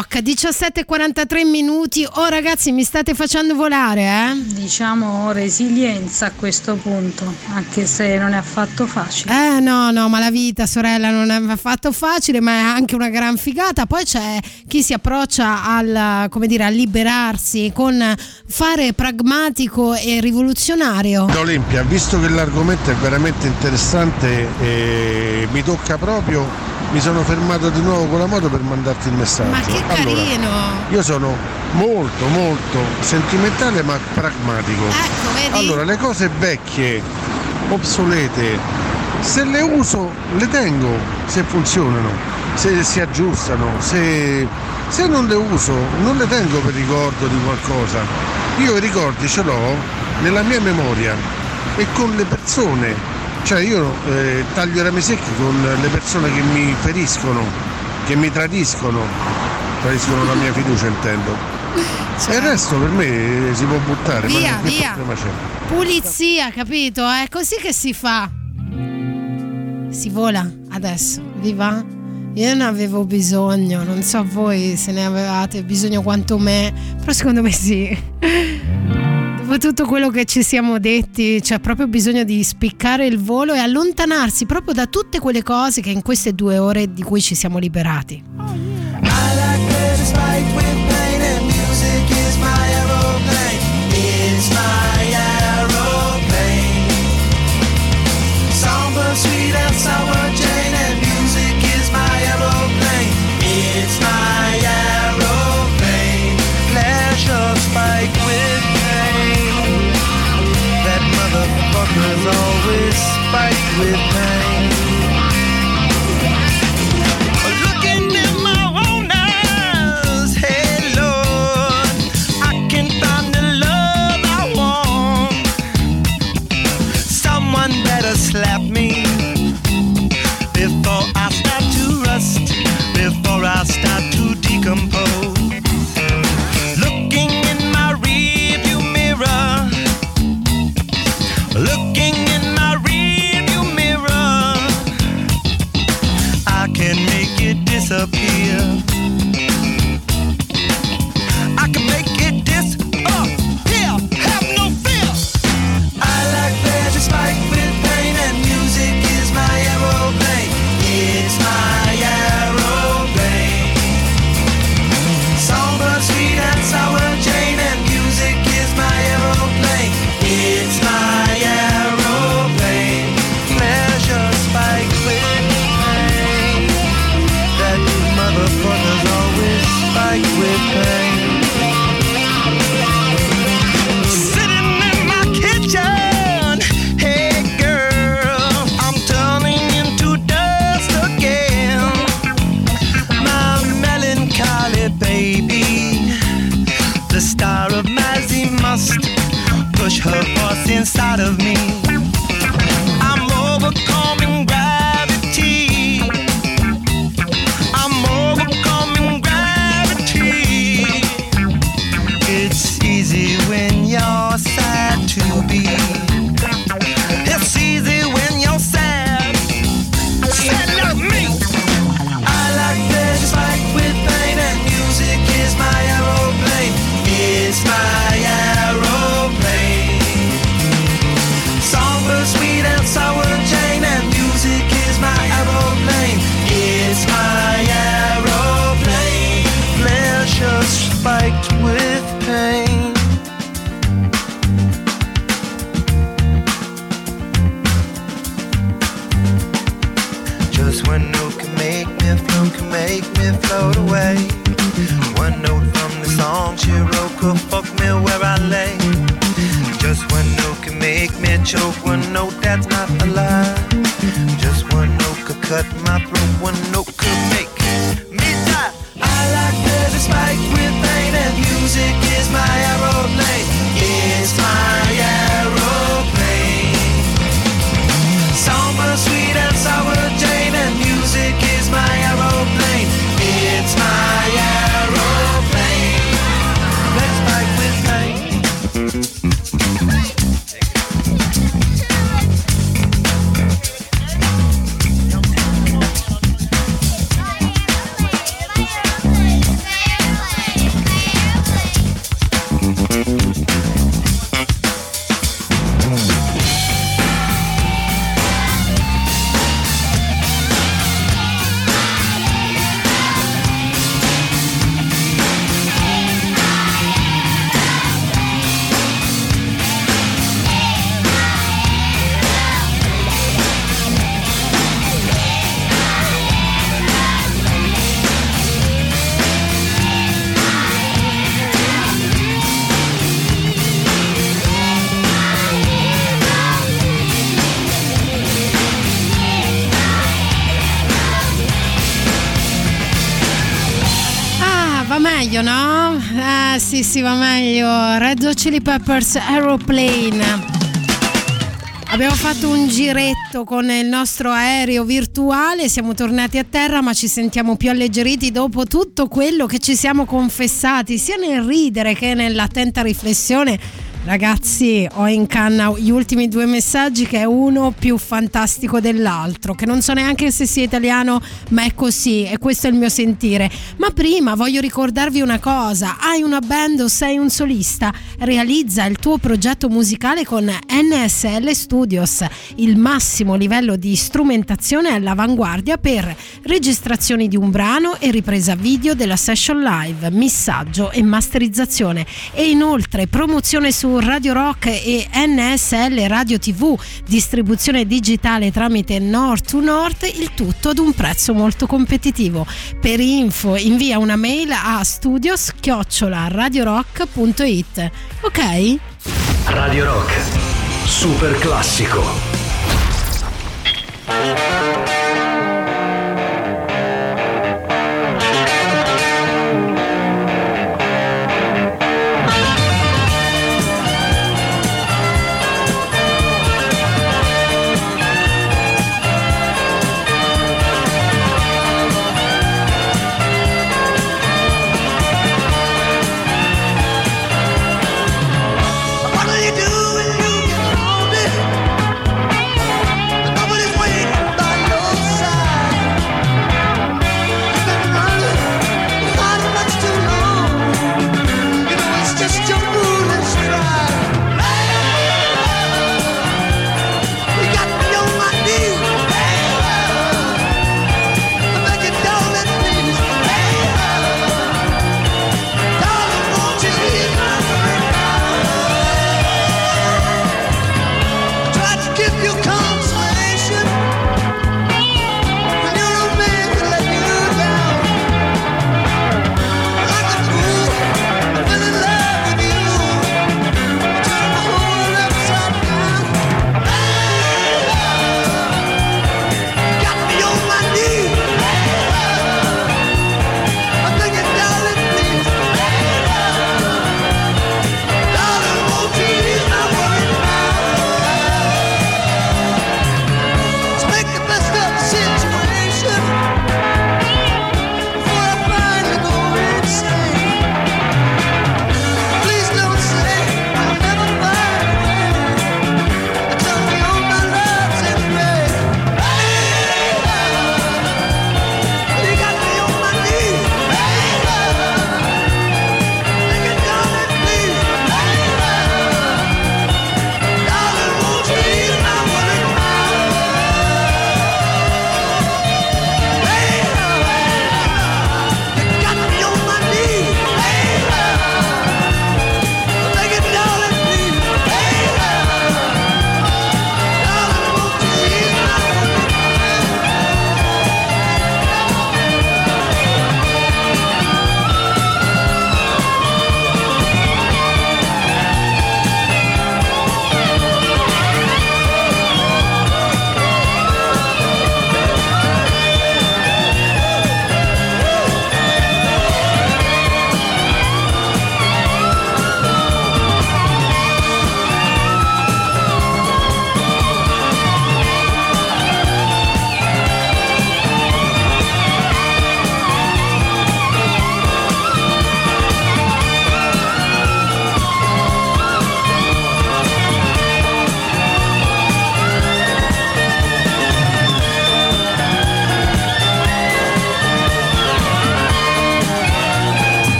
Rock 17:43 minuti. Oh ragazzi, mi state facendo volare, eh? Diciamo resilienza a questo punto, anche se non è affatto facile. Eh no, no, ma la vita, sorella, non è affatto facile, ma è anche una gran figata. Poi c'è chi si approccia al, come dire, a liberarsi con fare pragmatico e rivoluzionario. Olimpia, visto che l'argomento è veramente interessante e mi tocca proprio, mi sono fermato di nuovo con la moto per mandarti il messaggio. Ma che Allora, carino! io sono molto molto sentimentale ma pragmatico. Ecco, vedi? Allora, le cose vecchie, obsolete, se le uso le tengo, se funzionano, se si aggiustano, se, se non le uso non le tengo per ricordo di qualcosa. Io i ricordi ce l'ho nella mia memoria e con le persone. Cioè io eh, taglio i rami secchi con le persone che mi feriscono, che mi tradiscono, tradiscono la mia fiducia intendo. E il resto per me si può buttare, Via, via. Pulizia, capito? È così che si fa. Si vola adesso, vi va? Io ne avevo bisogno, non so voi se ne avevate bisogno quanto me, però secondo me sì. Dopo tutto quello che ci siamo detti, c'è proprio bisogno di spiccare il volo e allontanarsi proprio da tutte quelle cose che in queste due ore di cui ci siamo liberati. One note can make me float, can make me float away. One note from the song she wrote could fuck me where I lay. Just one note can make me choke, one note that's not a lie. Just one note could cut my throat, one note could make me die. I like pleasure spiked with pain, and music is my Red Hot Chili Peppers Aeroplane. Abbiamo fatto un giretto con il nostro aereo virtuale, siamo tornati a terra ma ci sentiamo più alleggeriti dopo tutto quello che ci siamo confessati, sia nel ridere che nell'attenta riflessione. Ragazzi, ho in canna gli ultimi due messaggi che è uno più fantastico dell'altro, che non so neanche se sia italiano, ma è così e questo è il mio sentire. Ma prima voglio ricordarvi una cosa, hai una band o sei un solista? Realizza il tuo progetto musicale con NSL Studios, il massimo livello di strumentazione all'avanguardia per registrazioni di un brano e ripresa video della session live, missaggio e masterizzazione e inoltre promozione su Radio Rock e NSL Radio TV, distribuzione digitale tramite North to North, il tutto ad un prezzo molto competitivo. Per info invia una mail a studios-radiorock.it. Ok? Radio Rock, super classico.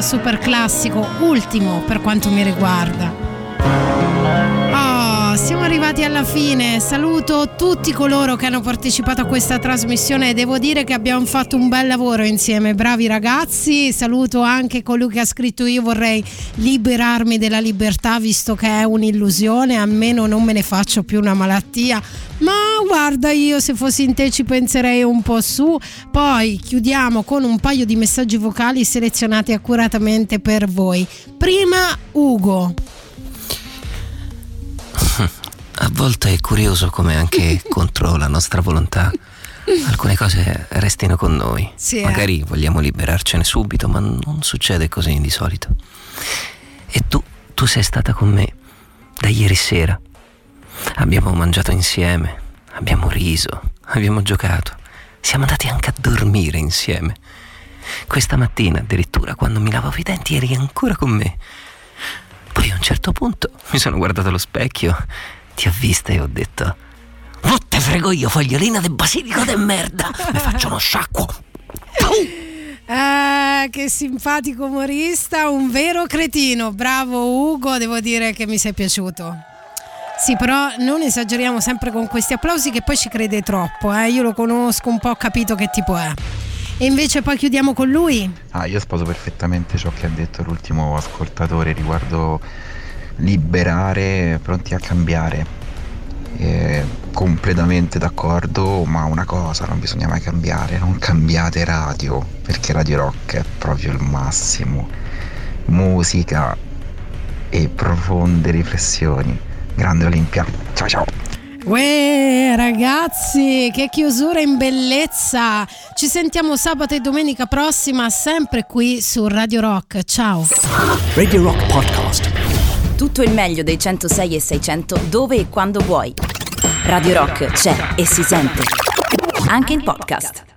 Super classico, ultimo per quanto mi riguarda. Oh, siamo arrivati alla fine. Saluto tutti coloro che hanno partecipato a questa trasmissione e devo dire che abbiamo fatto un bel lavoro insieme. Bravi ragazzi. Saluto anche colui che ha scritto io vorrei liberarmi della libertà visto che è un'illusione, almeno non me ne faccio più una malattia. Ma guarda, io se fossi in te ci penserei un po' su. Poi chiudiamo con un paio di messaggi vocali selezionati accuratamente per voi. Prima Ugo. A volte è curioso come anche contro la nostra volontà alcune cose restino con noi. Sì, eh. Magari vogliamo liberarcene subito, ma non succede così di solito. E tu, tu sei stata con me da ieri sera. Abbiamo mangiato insieme, abbiamo riso, abbiamo giocato, siamo andati anche a dormire insieme. Questa mattina addirittura quando mi lavavo i denti eri ancora con me. Poi a un certo punto mi sono guardato allo specchio, ti ho vista e ho detto: Non te frego io, fogliolina del basilico de merda! Mi faccio uno sciacquo! Eh, che simpatico umorista, un vero cretino. Bravo Ugo, devo dire che mi sei piaciuto. Sì, però non esageriamo sempre con questi applausi che poi ci crede troppo. Eh. Io lo conosco un po', ho capito che tipo è. E invece poi chiudiamo con lui. Ah, io sposo perfettamente ciò che ha detto l'ultimo ascoltatore riguardo liberare, pronti a cambiare. Eh, completamente d'accordo, ma una cosa non bisogna mai cambiare, non cambiate radio, perché Radio Rock è proprio il massimo. Musica e profonde riflessioni. Grande Olimpia. Ciao ciao. Uè, ragazzi, che chiusura in bellezza! Ci sentiamo sabato e domenica prossima, sempre qui su Radio Rock. Ciao! Radio Rock Podcast. Tutto il meglio dei 106 e 600 dove e quando vuoi. Radio Rock c'è e si sente. Anche in podcast.